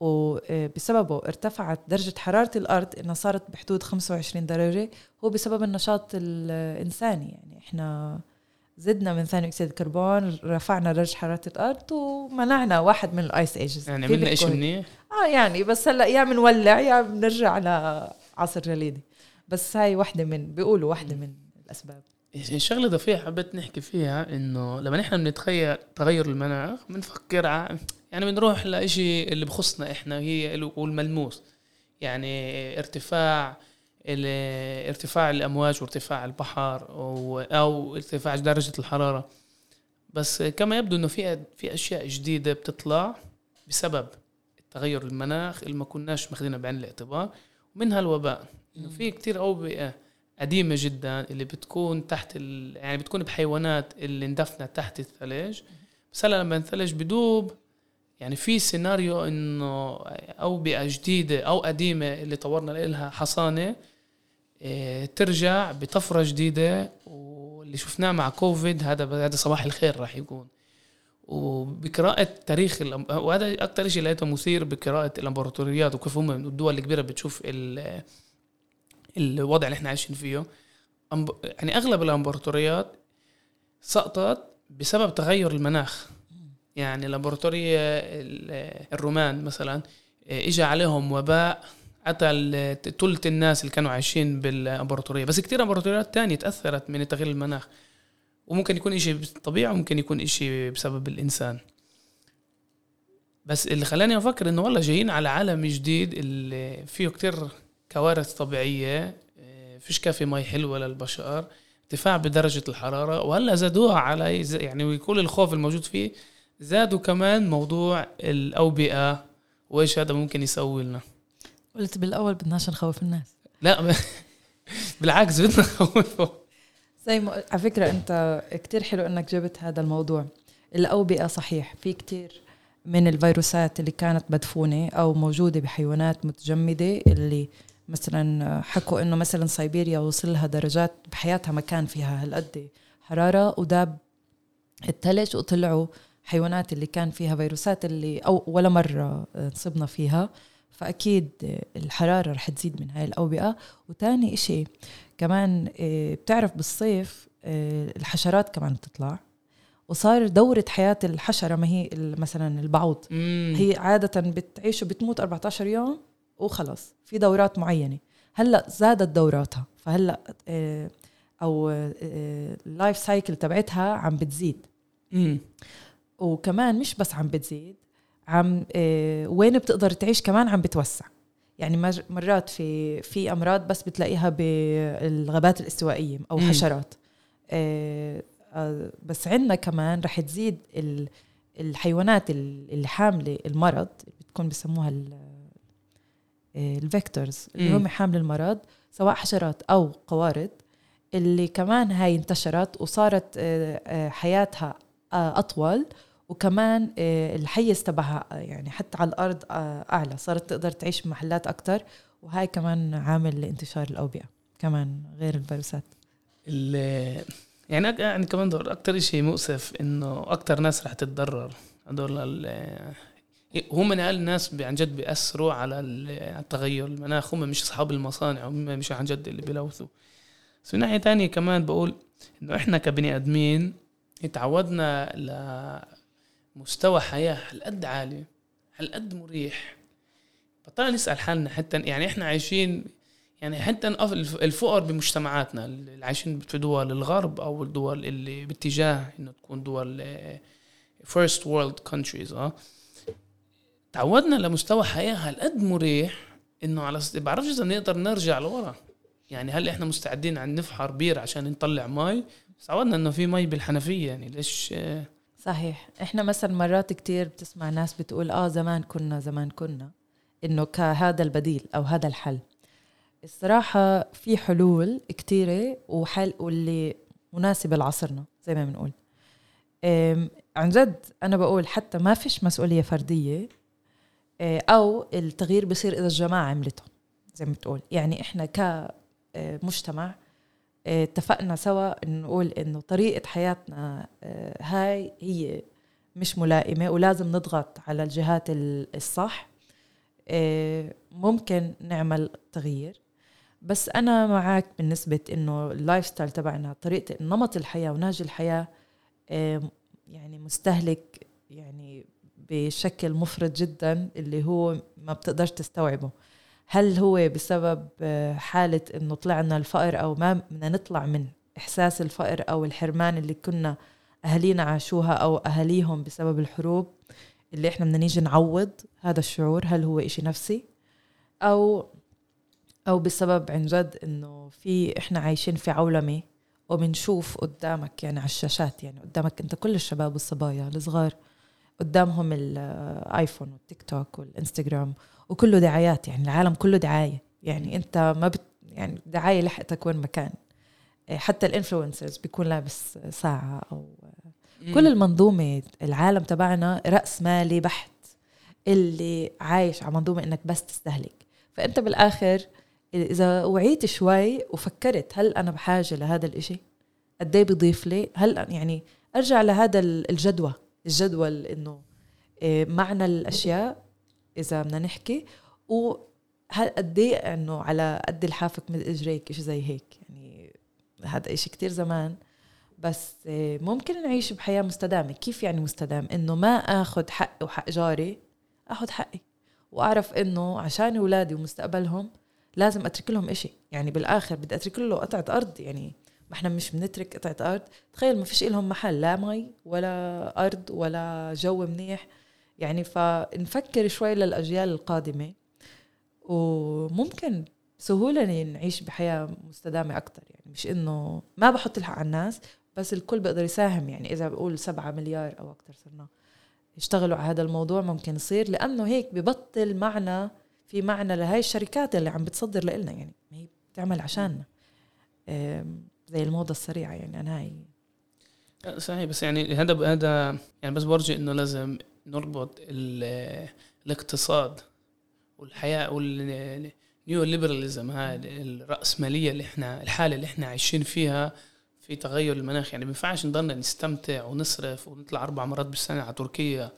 وبسببه ارتفعت درجة حرارة الأرض إنها صارت بحدود 25 درجة هو بسبب النشاط الإنساني. يعني إحنا زدنا من ثاني أكسيد الكربون رفعنا درجة حرارة الأرض ومنعنا واحد من الآيس إيجز يعني عملنا إشي منيح؟ آه يعني بس هلأ يا بنولع يا بنرجع لعصر جليدي. بس هاي وحده من بيقولوا وحده من الأسباب. الشغله ضفيه حبيت نحكي فيها إنه لما نحن بنتخيل تغير المناخ بنفكر يعني بنروح لإشي اللي بخصنا إحنا هي والملموس يعني ارتفاع ارتفاع الأمواج وارتفاع البحر أو ارتفاع درجة الحرارة. بس كما يبدو إنه في في أشياء جديدة بتطلع بسبب تغير المناخ اللي ما كناش ماخذينها بعين الاعتبار. ومنها الوباء إنه في كتير أوبئة قديمة جدا اللي بتكون تحت ال... يعني بتكون بحيوانات اللي اندفنت تحت الثلج. بس هلا لما الثلج بدوب يعني في سيناريو إنه اوبئة جديدة أو قديمة اللي طورنا لها حصانة إيه، ترجع بطفرة جديدة واللي شفناه مع كوفيد هذا هذا صباح الخير راح يكون وبقراءة تاريخ الأم... وهذا أكثر شيء لقيته مثير بقراءة الأمبراطوريات وكيف هم الدول الكبيرة بتشوف ال... الوضع اللي إحنا عايشين فيه. يعني أغلب الأمبراطوريات سقطت بسبب تغير المناخ يعني الامبراطورية الرومان مثلا اجى عليهم وباء قتل ثلث الناس اللي كانوا عايشين بالامبراطورية بس كتير امبراطوريات تانية تأثرت من تغيير المناخ. وممكن يكون إشي طبيعي وممكن يكون إشي بسبب الإنسان. بس اللي خلاني أفكر إنه والله جايين على عالم جديد اللي فيه كتير كوارث طبيعية آه، فيش كافي مي حلوة للبشر ارتفاع بدرجة الحرارة وهلأ زادوها على يعني وكل الخوف الموجود فيه زادوا كمان موضوع الأوبئة وإيش هذا ممكن يسوي لنا. قلت بالأول بدناش نخوف الناس. لا [laughs] بالعكس بدنا نخوفهم. زي ما على فكرة أنت كتير حلو أنك جبت هذا الموضوع. الأوبئة صحيح في كتير من الفيروسات اللي كانت مدفونة أو موجودة بحيوانات متجمدة اللي مثلا حكوا إنه مثلا سيبيريا وصل لها درجات بحياتها ما كان فيها هالقد حرارة وداب الثلج وطلعوا حيوانات اللي كان فيها فيروسات اللي أو ولا مرة صبنا فيها. فأكيد الحرارة رح تزيد من هاي الأوبئة. وتاني إشي كمان آه، بتعرف بالصيف آه، الحشرات كمان بتطلع. وصار دورة حياة الحشرة ما هي مثلا البعوض. مم. هي عادة بتعيش وبتموت 14 يوم وخلص في دورات معينة. هلأ زادت دوراتها. فهلأ آه، أو ال life cycle تبعتها عم بتزيد. مم. وكمان مش بس عم بتزيد عم وين بتقدر تعيش كمان عم بتوسع. يعني مرات في في أمراض بس بتلاقيها بالغابات الاستوائية أو حشرات. آه، آه، بس عندنا كمان رح تزيد الحيوانات اللي حاملة المرض بتكون بسموها آه، الفيكتورز اللي هم حامل المرض سواء حشرات أو قوارض اللي كمان هاي انتشرت وصارت حياتها أطول وكمان آه، الحيز تبعها آه، يعني حتى على الأرض آه، أعلى. صارت تقدر تعيش بمحلات أكثر وهاي كمان عامل لانتشار الأوبئة كمان غير الفيروسات. يعني يعني كمان دور أكثر شيء مؤسف إنه أكثر ناس رح تتضرر. هدول هم من أقل الناس عن جد بيأثروا على التغير. المناخ هم مش أصحاب المصانع هم مش عن جد اللي بيلوثوا. بس من ناحية تانية كمان بقول إنه إحنا كبني آدمين تعودنا مستوى حياة هالقد عالي؟ هالقد مريح؟ بطلنا نسأل حالنا حتى يعني إحنا عايشين يعني حتى الفقر بمجتمعاتنا اللي عايشين في دول الغرب أو الدول اللي باتجاه إنه تكون دول first world countries آه. تعودنا لمستوى حياة هالقد مريح؟ إنه على بعرفش إذا نقدر نرجع لورا. يعني هل إحنا مستعدين عن نفحر بير عشان نطلع مي؟ بس عودنا إنه في مي بالحنفية يعني ليش؟ صحيح. إحنا مثلا مرات كتير بتسمع ناس بتقول آه زمان كنا زمان كنا إنه كهذا البديل أو هذا الحل. الصراحة في حلول كتيرة وحل واللي مناسبة لعصرنا زي ما بنقول. عن جد أنا بقول حتى ما فيش مسؤولية فردية آه، أو التغيير بصير إذا الجماعة عملته زي ما بتقول. يعني إحنا كمجتمع اتفقنا سوا نقول إنه طريقة حياتنا آه، هاي هي مش ملائمة ولازم نضغط على الجهات الصح. آه، ممكن نعمل تغيير. بس أنا معك بالنسبة إنه ال lifestyle تبعنا طريقة نمط الحياة ونهج الحياة آه، يعني مستهلك يعني بشكل مفرط جدا اللي هو ما بتقدرش تستوعبه. هل هو بسبب آه، حالة إنه طلعنا الفقر أو ما بدنا نطلع من إحساس الفقر أو الحرمان اللي كنا أهالينا عاشوها أو أهاليهم بسبب الحروب؟ اللي إحنا بدنا نيجي نعوض هذا الشعور هل هو إشي نفسي؟ أو أو بسبب عن جد إنه في إحنا عايشين في عولمة وبنشوف قدامك يعني على الشاشات يعني قدامك أنت كل الشباب والصبايا الصغار قدامهم الايفون والتيك توك والانستغرام وكله دعايات يعني العالم كله دعاية. يعني أنت ما بت يعني دعاية لحقتك وين ما كان. آه، حتى الإنفلونسرز بيكون لابس ساعة أو كل المنظومة العالم تبعنا رأس مالي بحت. اللي عايش على منظومة إنك بس تستهلك. فأنت بالآخر إذا وعيت شوي وفكرت هل أنا بحاجة لهذا الإشي؟ قد إيه بيضيف لي؟ هل يعني أرجع لهذا الجدوى. الجدول إنه آه، معنى الأشياء إذا بدنا نحكي و قد إيه إنه على قد الحافك من إجريك شيء زي هيك. يعني هذا إشي كتير زمان. بس آه، ممكن نعيش بحياة مستدامة. كيف يعني مستدام؟ إنه ما اخذ حقي وحق جاري اخذ حقي. وأعرف إنه عشان أولادي ومستقبلهم لازم أترك لهم إشي. يعني بالآخر بدي أترك له قطعة أرض. يعني ما إحنا مش بنترك قطعة أرض. تخيل ما فيش لهم محل لا مي ولا أرض ولا جو منيح. يعني فنفكر شوي للأجيال القادمة وممكن سهولة نعيش بحياة مستدامة أكثر يعني مش إنه ما بحط الحق على الناس بس الكل بيقدر يساهم. يعني إذا بقول سبعة مليار أو أكثر صرنا يشتغلوا على هذا الموضوع ممكن يصير لأنه هيك ببطل معنى في معنى لهي الشركات اللي عم بتصدر لنا يعني هي بتعمل عشاننا. زي الموضة السريعة يعني أنا هاي. صحيح بس يعني هذا هذا يعني بس برجع إنه لازم نربط الاقتصاد والحياة والنيو ليبراليزم هاي الرأسمالية اللي إحنا الحالة اللي إحنا عايشين فيها في تغير المناخ. يعني ما ينفعش نضلنا نستمتع ونصرف ونطلع أربع مرات بالسنة على تركيا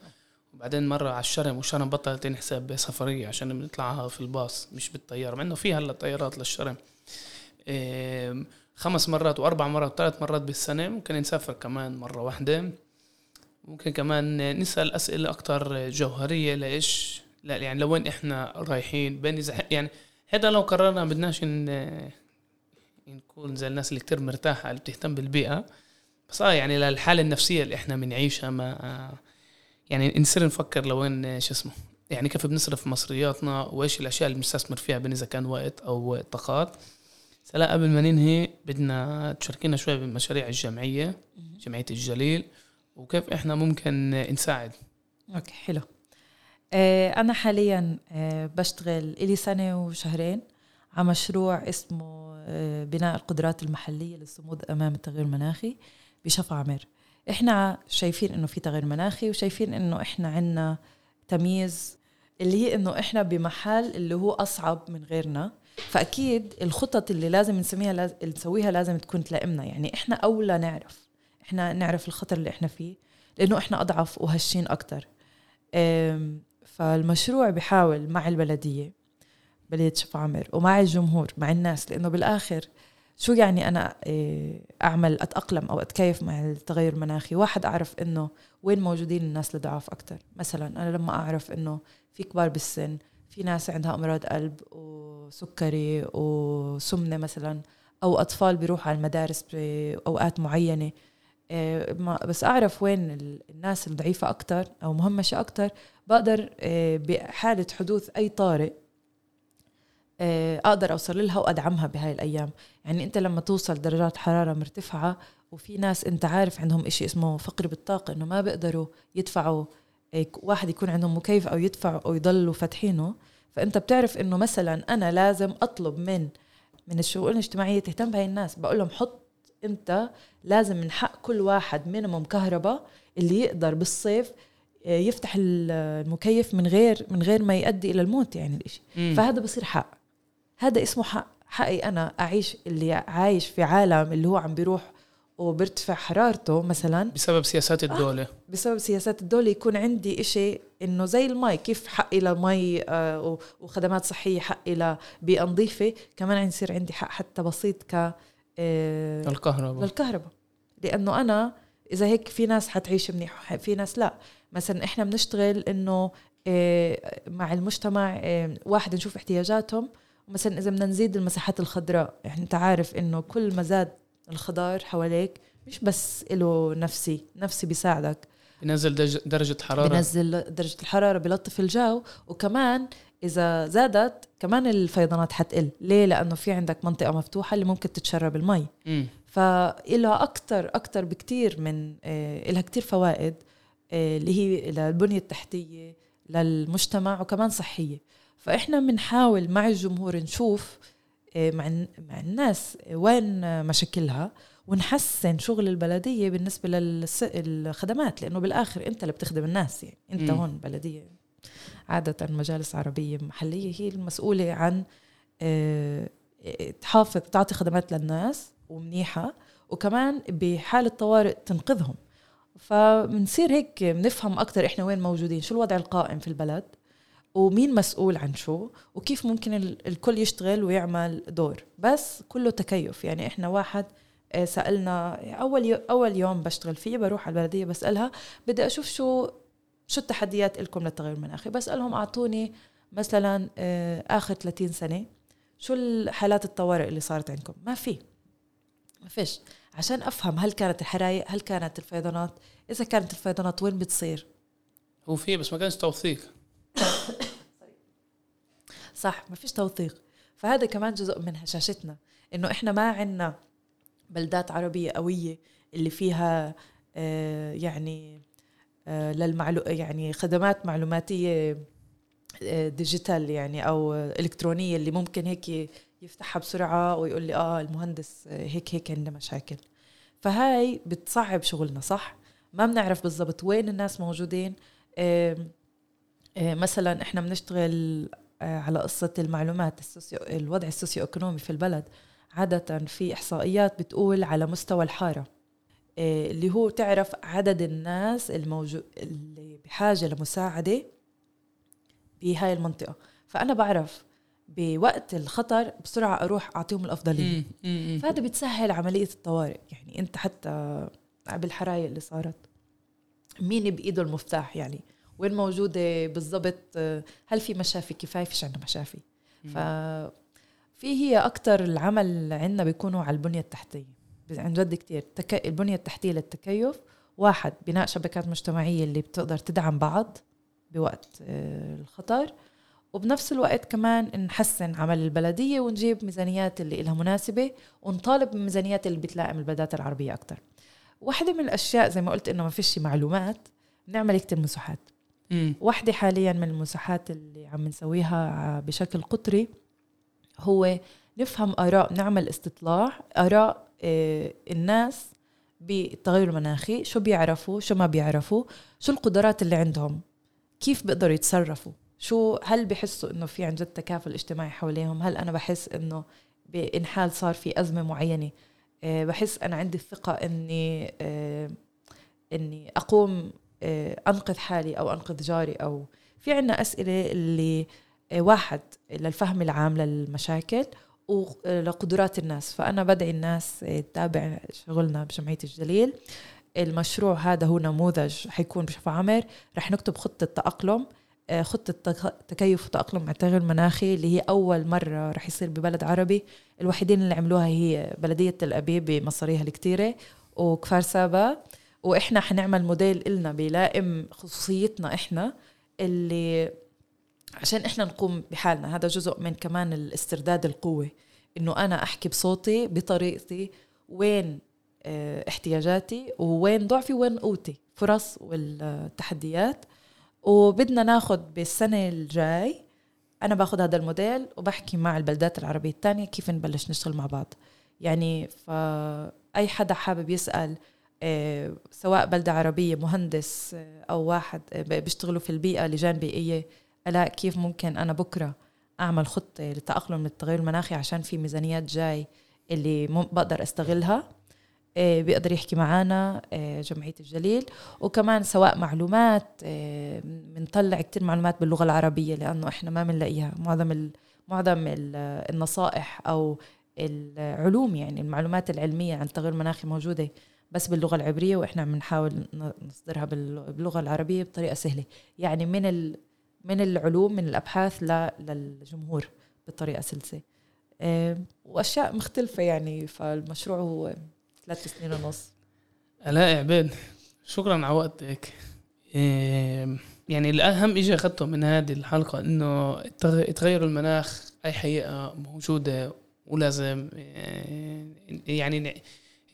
وبعدين مرة على الشرم والشرم بطلت نحسب بسفرية عشان بنطلعها في الباص مش بالطيارة مع إنه في هلا طيارات للشرم. خمس مرات وأربع مرات وثلاث مرات بالسنة ممكن نسافر كمان مرة واحدة. ممكن كمان نسأل أسئلة أكتر جوهرية لإيش؟ لا يعني لوين إحنا رايحين؟ بين يعني هذا لو قررنا بدناش إن نكون زي الناس اللي كتير مرتاحة اللي بتهتم بالبيئة. بس آه يعني للحالة النفسية اللي إحنا بنعيشها ما يعني نصير نفكر لوين شو اسمه؟ يعني كيف بنصرف مصرياتنا؟ وإيش الأشياء اللي بنستثمر فيها؟ بين إذا كان وقت أو طاقات. سلا قبل ما ننهي بدنا تشاركينا شوي بالمشاريع الجمعية جمعية الجليل. وكيف إحنا ممكن نساعد. أوكي حلو. آه، أنا حاليا آه، بشتغل لي سنة وشهرين على مشروع اسمه آه، بناء القدرات المحلية للصمود أمام التغير المناخي بشفا عمر. إحنا شايفين إنه في تغير مناخي وشايفين إنه إحنا عنا تمييز اللي هي إنه إحنا بمحل اللي هو أصعب من غيرنا. فأكيد الخطط اللي لازم نسميها لازم نسويها لازم تكون تلائمنا. يعني إحنا أولى نعرف. إحنا نعرف الخطر اللي إحنا فيه لأنه إحنا أضعف وهشين أكثر فالمشروع بحاول مع البلدية بلدية شفا عمر ومع الجمهور مع الناس لأنه بالآخر شو يعني أنا آه، أعمل أتأقلم أو أتكيف مع التغير المناخي؟ واحد أعرف إنه وين موجودين الناس الضعاف أكثر مثلا أنا لما أعرف إنه في كبار بالسن في ناس عندها أمراض قلب وسكري وسمنة مثلا أو أطفال بيروحوا على المدارس بأوقات معينة بس أعرف وين الناس الضعيفة أكثر أو مهمشة أكثر بقدر آه، بحالة حدوث أي طارئ آه، أقدر أوصل لها وأدعمها بهاي الأيام. يعني أنت لما توصل درجات حرارة مرتفعة وفي ناس أنت عارف عندهم إشي اسمه فقر بالطاقة إنه ما بيقدروا يدفعوا آه، واحد يكون عندهم مكيف أو يدفع أو يضلوا فاتحينه. فأنت بتعرف إنه مثلا أنا لازم أطلب من من الشؤون الاجتماعية تهتم بهاي الناس. بقول لهم حط انت لازم من حق كل واحد مينيموم كهرباء اللي يقدر بالصيف آه، يفتح المكيف من غير من غير ما يؤدي إلى الموت يعني الإشي. فهذا بصير حق. هذا اسمه حق. حقي أنا أعيش اللي عايش في عالم اللي هو عم بيروح وبرتفع حرارته مثلا. بسبب سياسات الدولة. آه بسبب سياسات الدولة يكون عندي إشي إنه زي المي كيف حقي لمي آه وخدمات صحية حقي لبيئة نظيفة. كمان يصير عندي حق حتى بسيط ك آه الكهرباء للكهرباء. لأنه أنا إذا هيك في ناس حتعيش منيح في ناس لا. مثلا إحنا بنشتغل إنه آه مع المجتمع آه واحد نشوف احتياجاتهم مثلا إذا بدنا نزيد المساحات الخضراء يعني أنت عارف إنه كل ما زاد الخضار حواليك مش بس له نفسي نفسي بيساعدك. بنزل درجة الحرارة بنزل درجة الحرارة بلطف الجو وكمان إذا زادت كمان الفيضانات حتقل. ليه؟ لأنه في عندك منطقة مفتوحة اللي ممكن تتشرب المي. فإلها أكتر أكتر بكتير من آه إلها كتير فوائد آه اللي هي للبنية التحتية للمجتمع وكمان صحية. فإحنا بنحاول مع الجمهور نشوف آه، مع مع الناس وين مشاكلها ونحسن شغل البلدية بالنسبة للخدمات لأنه بالآخر أنت اللي بتخدم الناس يعني. أنت م. هون بلديه عادة مجالس عربية محلية هي المسؤولة عن آه، تحافظ تعطي خدمات للناس ومنيحة وكمان بحاله طوارئ تنقذهم. فبنصير هيك بنفهم أكثر إحنا وين موجودين شو الوضع القائم في البلد؟ ومين مسؤول عن شو؟ وكيف ممكن الكل يشتغل ويعمل دور؟ بس كله تكيف. يعني إحنا واحد آه، سألنا أول أول يوم بشتغل فيه بروح على البلدية بسألها بدي أشوف شو شو التحديات لكم للتغير المناخي بسألهم أعطوني مثلا آه، آخر 30 سنة شو الحالات الطوارئ اللي صارت عندكم؟ ما في. ما فيش. عشان أفهم هل كانت الحرايق هل كانت الفيضانات إذا كانت الفيضانات وين بتصير؟ هو في بس ما كانش توثيق. [coughs] صح ما فيش توثيق. فهذا كمان جزء من هشاشتنا إنه إحنا ما عندنا بلدات عربية قوية اللي فيها آه يعني للمعلو يعني خدمات معلوماتية آه ديجيتال يعني أو إلكترونية اللي ممكن هيك يفتحها بسرعة ويقول لي آه المهندس هيك هيك عنده مشاكل. فهاي بتصعب شغلنا صح؟ ما بنعرف بالضبط وين الناس موجودين. مثلا إحنا بنشتغل آه، على قصة المعلومات ال socio الوضع ال socio economy في البلد. عادة في إحصائيات بتقول على مستوى الحارة. آه، اللي هو تعرف عدد الناس الموجود اللي بحاجة لمساعدة بهاي المنطقة. فأنا بعرف بوقت الخطر بسرعة أروح أعطيهم الأفضلية. فهذا بتسهل عملية الطوارئ. يعني أنت حتى بالحرايق اللي صارت مين بإيده المفتاح يعني؟ وين موجودة بالضبط؟ هل في مشافي كفاية؟ فيش عندنا مشافي. ف في هي أكتر العمل عندنا بيكونوا على البنية التحتية. عن جد كتير. تك... البنية التحتية للتكيف واحد بناء شبكات مجتمعية اللي بتقدر تدعم بعض بوقت آه، الخطر. وبنفس الوقت كمان نحسن عمل البلدية ونجيب ميزانيات اللي لها مناسبة ونطالب بالميزانيات اللي بتلائم البلدات العربية أكتر. واحدة من الأشياء زي ما قلت إنه ما فيش معلومات نعمل كتير مساحات. واحدة حاليا من المساحات اللي عم نسويها بشكل قطري هو نفهم آراء نعمل استطلاع آراء آه، الناس بالتغير المناخي شو بيعرفوا شو ما بيعرفوا شو القدرات اللي عندهم كيف بيقدروا يتصرفوا شو هل بحسوا إنه في عن جد تكافل اجتماعي حواليهم؟ هل أنا بحس إنه بإن حال صار في أزمة معينة؟ آه، بحس أنا عندي الثقة إني آه، إني أقوم آه، أنقذ حالي أو أنقذ جاري أو في عنا أسئلة اللي واحد للفهم العام للمشاكل ولقدرات الناس. فأنا بدعي الناس تتابع شغلنا بجمعية الجليل. المشروع هذا هو نموذج حيكون بشفا عمر. رح نكتب خطة تأقلم. خطة تكيف وتأقلم مع التغير المناخي اللي هي أول مرة رح يصير ببلد عربي. الوحيدين اللي عملوها هي بلدية تل أبيب بمصاريها الكتيرة وكفار سابا. وإحنا حنعمل موديل إلنا بيلائم خصوصيتنا إحنا اللي عشان إحنا نقوم بحالنا. هذا جزء من كمان الاسترداد القوة إنه أنا أحكي بصوتي بطريقتي وين آه، احتياجاتي ووين ضعفي وين قوتي. فرص والتحديات. وبدنا ناخد بالسنة الجاي أنا باخد هذا الموديل وبحكي مع البلدات العربية الثانية كيف نبلش نشتغل مع بعض. يعني فأي حدا حابب يسأل آه، سواء بلدة عربية مهندس آه، أو واحد بيشتغلوا في البيئة لجان بيئية ألا كيف ممكن أنا بكرة أعمل خطة للتأقلم للتغير المناخي عشان في ميزانيات جاي اللي بقدر أستغلها؟ آه، بيقدر يحكي معنا آه، جمعية الجليل. وكمان سواء معلومات بنطلع آه، كتير معلومات باللغة العربية لأنه إحنا ما بنلاقيها. معظم معظم النصائح أو العلوم يعني المعلومات العلمية عن التغير المناخي موجودة بس باللغة العبرية وإحنا بنحاول نصدرها باللغة العربية بطريقة سهلة. يعني من من العلوم من الأبحاث للجمهور بطريقة سلسة. وأشياء مختلفة يعني فالمشروع هو ثلاث سنين ونص. الاء عبيد شكرا على وقتك. يعني الأهم شيء أخذته من هذه الحلقة إنه تغير المناخ أي حقيقة موجودة ولازم يعني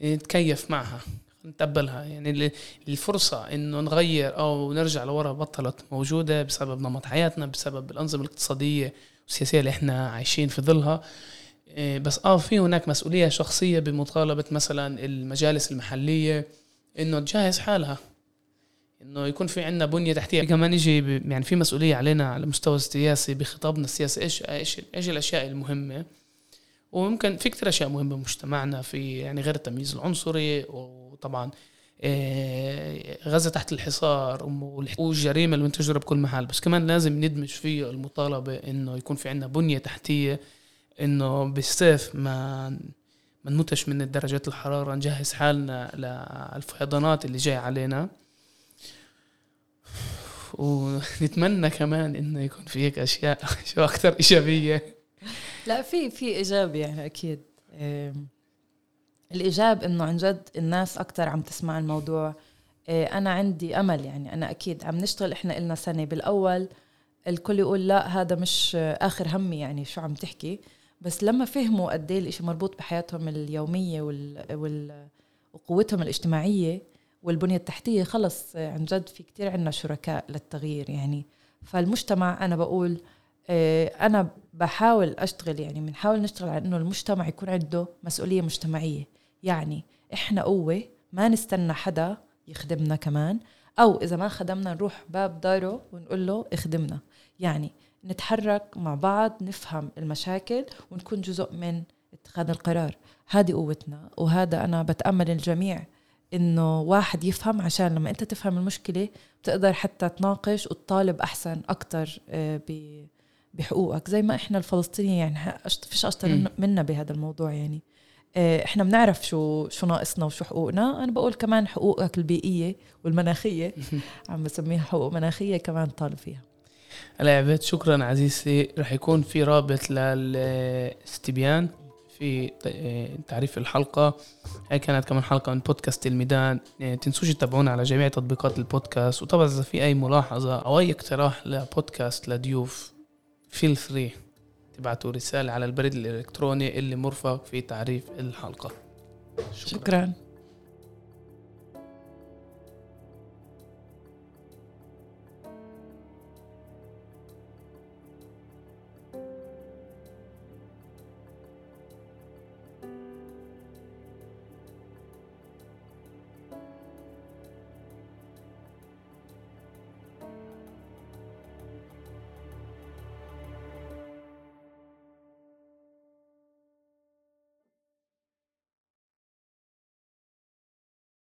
نتكيف معها. نتقبلها يعني الفرصة إنه نغير أو نرجع لورا بطلت موجودة بسبب نمط حياتنا بسبب الأنظمة الاقتصادية والسياسية اللي إحنا عايشين في ظلها. إيه، بس آه في هناك مسؤولية شخصية بمطالبة مثلا المجالس المحلية إنه تجهز حالها. إنه يكون في عندنا بنية تحتية. كمان يجي يعني في مسؤولية علينا على المستوى السياسي بخطابنا السياسي. إيش إيش إيش الأشياء المهمة؟ وممكن في كثير أشياء مهمة بمجتمعنا في يعني غير التمييز العنصري وطبعا إيه، غزة تحت الحصار والجريمة اللي منتشره بكل محل. بس كمان لازم ندمج فيه المطالبة إنه يكون في عندنا بنية تحتية إنه بالصيف ما ما نموتش من درجات الحرارة نجهز حالنا للفيضانات اللي جاي علينا. [sighs] ونتمنى كمان إنه يكون في هيك أشياء [laughs] شو أكثر إيجابية. لا في في إيجاب يعني أكيد. الإيجاب إنه عن جد الناس أكثر عم تسمع الموضوع. آه، أنا عندي أمل يعني أنا أكيد عم نشتغل إحنا إلنا سنة بالأول الكل يقول لا هذا مش آخر همي يعني شو عم تحكي. بس لما فهموا قد إيه الإشي مربوط بحياتهم اليومية وال, وال وقوتهم الاجتماعية والبنية التحتية خلص عن جد في كتير عنا شركاء للتغيير يعني. فالمجتمع أنا بقول أنا بحاول أشتغل يعني بنحاول نشتغل على إنه المجتمع يكون عنده مسؤولية مجتمعية. يعني إحنا قوة ما نستنى حدا يخدمنا كمان أو إذا ما خدمنا نروح باب داره ونقول له اخدمنا. يعني نتحرك مع بعض نفهم المشاكل ونكون جزء من اتخاذ القرار. هذه قوتنا وهذا أنا بتأمل الجميع إنه واحد يفهم عشان لما أنت تفهم المشكلة بتقدر حتى تناقش وتطالب أحسن أكثر بحقوقك زي ما إحنا الفلسطينيين يعني فيش أشطر منا بهذا الموضوع يعني. آه، إحنا بنعرف شو شو ناقصنا وشو حقوقنا. أنا بقول كمان حقوقك البيئية والمناخية [laughs] عم بسميها حقوق مناخية كمان طالب فيها. هلا عبيد شكرا عزيزتي رح يكون في رابط للاستبيان في ت- تعريف الحلقة. هاي كانت كمان حلقة من بودكاست الميدان. إيه، تنسوش تتابعونا على جميع تطبيقات البودكاست. وطبعا إذا في أي ملاحظة أو أي اقتراح لبودكاست لضيوف feel free تبعتوا رسالة على البريد الإلكتروني اللي مرفق في تعريف الحلقة. شكرا.